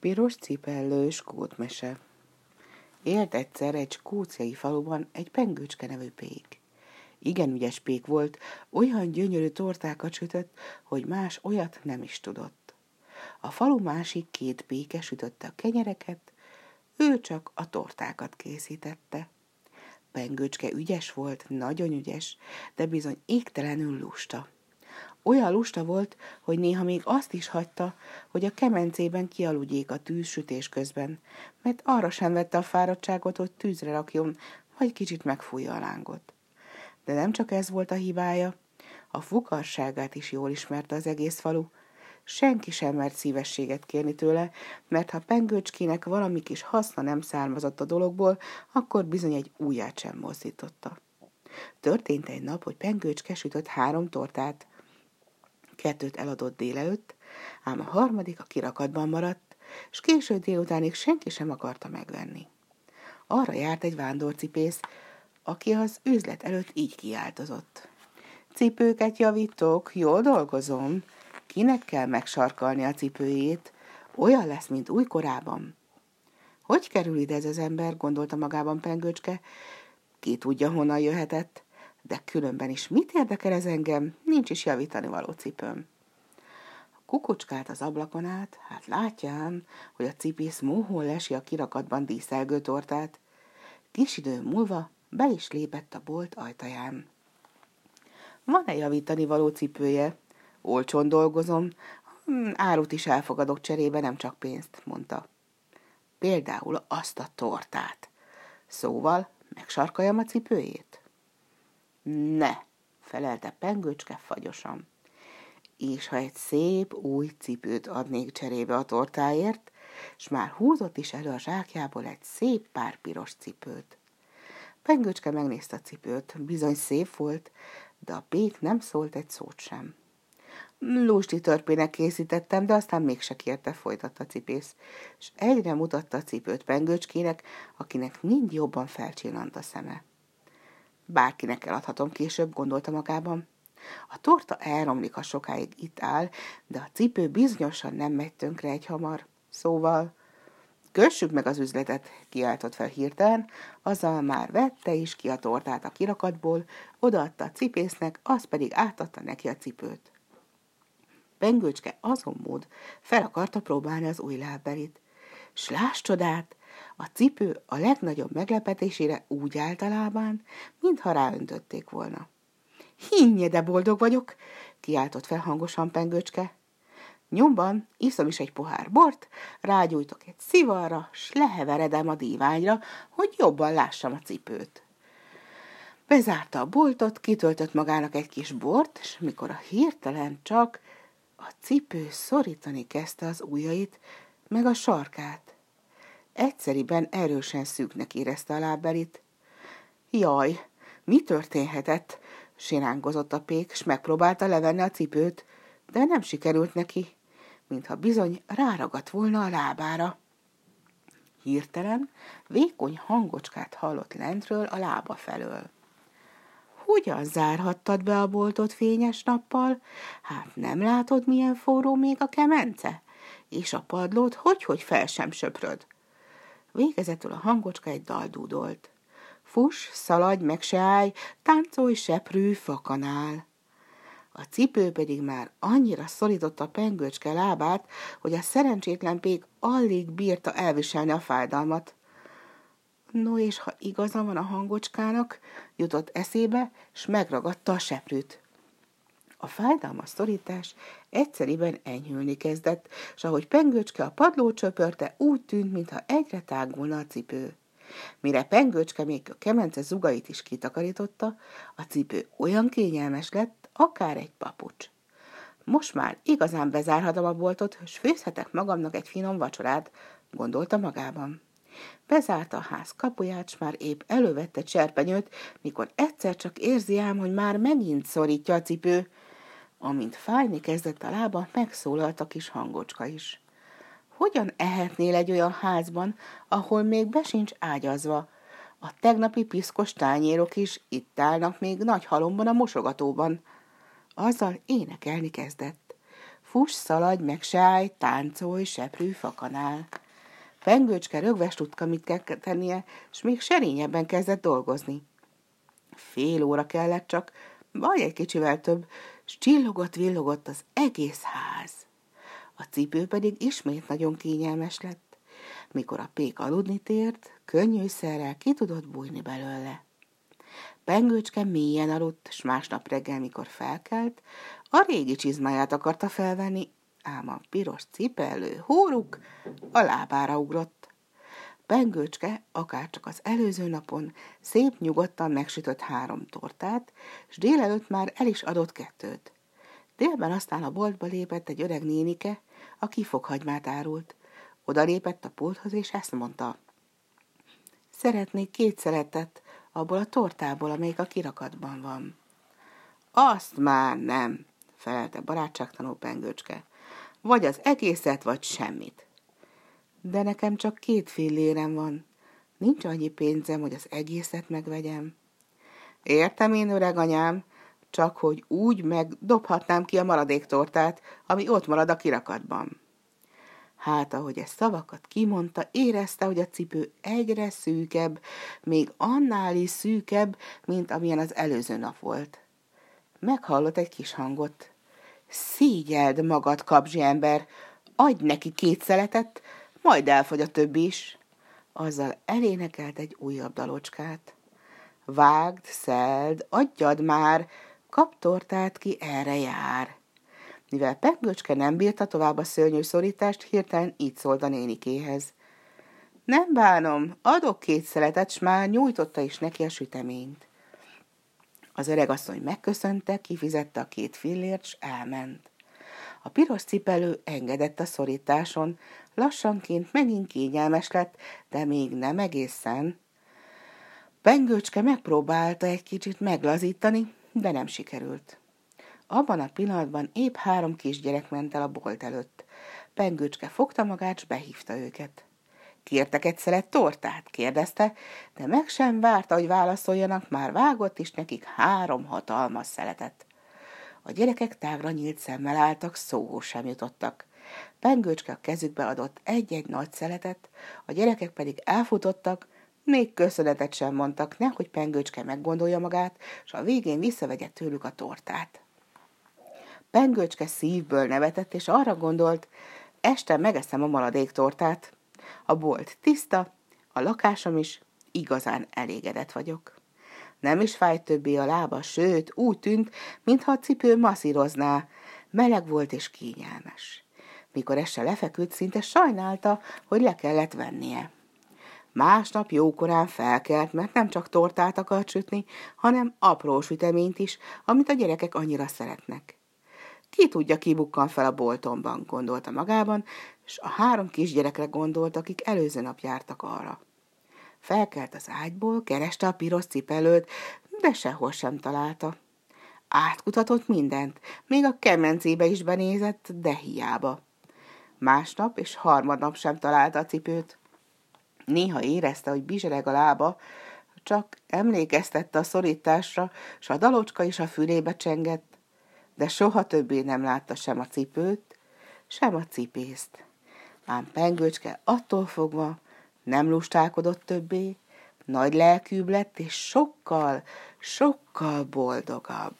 Piros cipellős kótmese Élt egyszer egy skóciai faluban egy pengőcske nevű pék. Igen ügyes pék volt, olyan gyönyörű tortákat sütött, hogy más olyat nem is tudott. A falu másik két péke sütötte a kenyereket, ő csak a tortákat készítette. Pengőcske ügyes volt, nagyon ügyes, de bizony égtelenül lusta. Olyan lusta volt, hogy néha még azt is hagyta, hogy a kemencében kialudjék a tűzsütés közben, mert arra sem vette a fáradtságot, hogy tűzre rakjon, vagy kicsit megfújja a lángot. De nem csak ez volt a hibája, a fukarságát is jól ismerte az egész falu. Senki sem mert szívességet kérni tőle, mert ha pengőcskének valami kis haszna nem származott a dologból, akkor bizony egy ujját sem mozdította. Történt egy nap, hogy pengőcske sütött három tortát, kettőt eladott délelőtt, ám a harmadik a kirakatban maradt, és késő délutánig senki sem akarta megvenni. Arra járt egy vándorcipész, aki az üzlet előtt így kiáltozott. Cipőket javítok, jól dolgozom. Kinek kell megsarkalni a cipőjét? Olyan lesz, mint újkorában. Hogy kerül ide ez az ember, gondolta magában Pengőcske. Ki tudja, honnan jöhetett de különben is mit érdekel ez engem, nincs is javítani való cipőm. Kukucskált az ablakon át, hát látján, hogy a cipész móhol lesi a kirakatban díszelgő tortát. Kis idő múlva be is lépett a bolt ajtaján. Van-e javítani való cipője? Olcsón dolgozom, hm, árut is elfogadok cserébe, nem csak pénzt, mondta. Például azt a tortát. Szóval megsarkaljam a cipőjét? Ne, felelte pengőcske fagyosan. És ha egy szép új cipőt adnék cserébe a tortáért, s már húzott is elő a zsákjából egy szép pár piros cipőt. Pengőcske megnézte a cipőt, bizony szép volt, de a pék nem szólt egy szót sem. Lusti törpének készítettem, de aztán mégse kérte, folytatta cipész, és egyre mutatta a cipőt pengőcskének, akinek mind jobban felcsillant a szeme. Bárkinek eladhatom később, gondolta magában. A torta elromlik, ha sokáig itt áll, de a cipő bizonyosan nem megy tönkre egy hamar. Szóval, kössük meg az üzletet, kiáltott fel hirtelen, azzal már vette is ki a tortát a kirakatból, odaadta a cipésznek, az pedig átadta neki a cipőt. Pengőcske azon mód fel akarta próbálni az új lábbelit. S láss csodát, a cipő a legnagyobb meglepetésére úgy általában, mintha ráöntötték volna. Hinnye, de boldog vagyok, kiáltott fel hangosan pengőcske. Nyomban iszom is egy pohár bort, rágyújtok egy szivarra, s leheveredem a díványra, hogy jobban lássam a cipőt. Bezárta a boltot, kitöltött magának egy kis bort, és mikor a hirtelen csak a cipő szorítani kezdte az ujjait, meg a sarkát. Egyszeriben erősen szűknek érezte a lábbelit. Jaj, mi történhetett? Sirángozott a pék, s megpróbálta levenni a cipőt, de nem sikerült neki, mintha bizony ráragadt volna a lábára. Hirtelen vékony hangocskát hallott lentről a lába felől. Hogyan zárhattad be a boltot fényes nappal? Hát nem látod, milyen forró még a kemence? És a padlót hogy-hogy fel sem söpröd? Végezetül a hangocska egy dal dúdolt. Fuss, szaladj, meg se állj, táncolj, seprű, fakanál. A cipő pedig már annyira szorította a pengőcske lábát, hogy a szerencsétlen pék alig bírta elviselni a fájdalmat. No, és ha igaza van a hangocskának, jutott eszébe, s megragadta a seprűt. A fájdalmas szorítás egyszeriben enyhülni kezdett, s ahogy pengőcske a padló csöpörte, úgy tűnt, mintha egyre tágulna a cipő. Mire pengőcske még a kemence zugait is kitakarította, a cipő olyan kényelmes lett, akár egy papucs. Most már igazán bezárhatom a boltot, és főzhetek magamnak egy finom vacsorát, gondolta magában. Bezárta a ház kapuját, s már épp elővette cserpenyőt, mikor egyszer csak érzi ám, hogy már megint szorítja a cipő. Amint fájni kezdett a lába, megszólalt a kis hangocska is. Hogyan ehetnél egy olyan házban, ahol még be sincs ágyazva? A tegnapi piszkos tányérok is itt állnak még nagy halomban a mosogatóban. Azzal énekelni kezdett. Fuss, szaladj, meg se állj, táncolj, seprű, fakanál. Pengőcske rögves tudta, mit kell tennie, és még serényebben kezdett dolgozni. Fél óra kellett csak, vagy egy kicsivel több, s csillogott-villogott az egész ház. A cipő pedig ismét nagyon kényelmes lett. Mikor a pék aludni tért, könnyűszerrel ki tudott bújni belőle. Pengőcske mélyen aludt, s másnap reggel, mikor felkelt, a régi csizmáját akarta felvenni, ám a piros cipelő hóruk a lábára ugrott. Pengőcske akárcsak az előző napon szép nyugodtan megsütött három tortát, s délelőtt már el is adott kettőt. Délben aztán a boltba lépett egy öreg nénike, aki fokhagymát árult. Oda lépett a pulthoz, és ezt mondta. Szeretnék két szeretet abból a tortából, amelyik a kirakatban van. Azt már nem, felelte barátságtanú pengőcske. Vagy az egészet, vagy semmit. De nekem csak két fillérem van. Nincs annyi pénzem, hogy az egészet megvegyem. Értem én, öreg anyám, csak hogy úgy megdobhatnám ki a maradék tortát, ami ott marad a kirakatban. Hát, ahogy ezt szavakat kimondta, érezte, hogy a cipő egyre szűkebb, még annál is szűkebb, mint amilyen az előző nap volt. Meghallott egy kis hangot. Szígyeld magad, kapzsi ember, adj neki két szeletet, majd elfogy a többi is. Azzal elénekelt egy újabb dalocskát. Vágd, szeld, adjad már, kap tortát, ki erre jár. Mivel Pengőcske nem bírta tovább a szörnyű szorítást, hirtelen így szólt a nénikéhez. Nem bánom, adok két szeletet, s már nyújtotta is neki a süteményt. Az öregasszony megköszönte, kifizette a két fillért, s elment. A piros cipelő engedett a szorításon, lassanként megint kényelmes lett, de még nem egészen. Pengőcske megpróbálta egy kicsit meglazítani, de nem sikerült. Abban a pillanatban épp három kisgyerek ment el a bolt előtt. Pengőcske fogta magát, s behívta őket. Kértek egy szelet tortát? kérdezte, de meg sem várta, hogy válaszoljanak, már vágott is nekik három hatalmas szeletet. A gyerekek tágra nyílt szemmel álltak, szóhoz sem jutottak. Pengőcske a kezükbe adott egy-egy nagy szeletet, a gyerekek pedig elfutottak, még köszönetet sem mondtak, nehogy Pengőcske meggondolja magát, és a végén visszavegye tőlük a tortát. Pengőcske szívből nevetett, és arra gondolt, este megeszem a maradék tortát. A bolt tiszta, a lakásom is, igazán elégedett vagyok. Nem is fájt többé a lába, sőt, úgy tűnt, mintha a cipő masszírozná. Meleg volt és kényelmes. Mikor este lefeküdt, szinte sajnálta, hogy le kellett vennie. Másnap jókorán felkelt, mert nem csak tortát akart sütni, hanem apró süteményt is, amit a gyerekek annyira szeretnek. Ki tudja, ki bukkan fel a boltomban, gondolta magában, és a három kisgyerekre gondolt, akik előző nap jártak arra. Felkelt az ágyból, kereste a piros cipelőt, de sehol sem találta. Átkutatott mindent, még a kemencébe is benézett, de hiába. Másnap és harmadnap sem találta a cipőt. Néha érezte, hogy bizsereg a lába, csak emlékeztette a szorításra, s a dalocska is a fülébe csengett de soha többé nem látta sem a cipőt, sem a cipészt. Ám pengőcske attól fogva nem lustálkodott többé, nagy lelkűbb lett, és sokkal, sokkal boldogabb.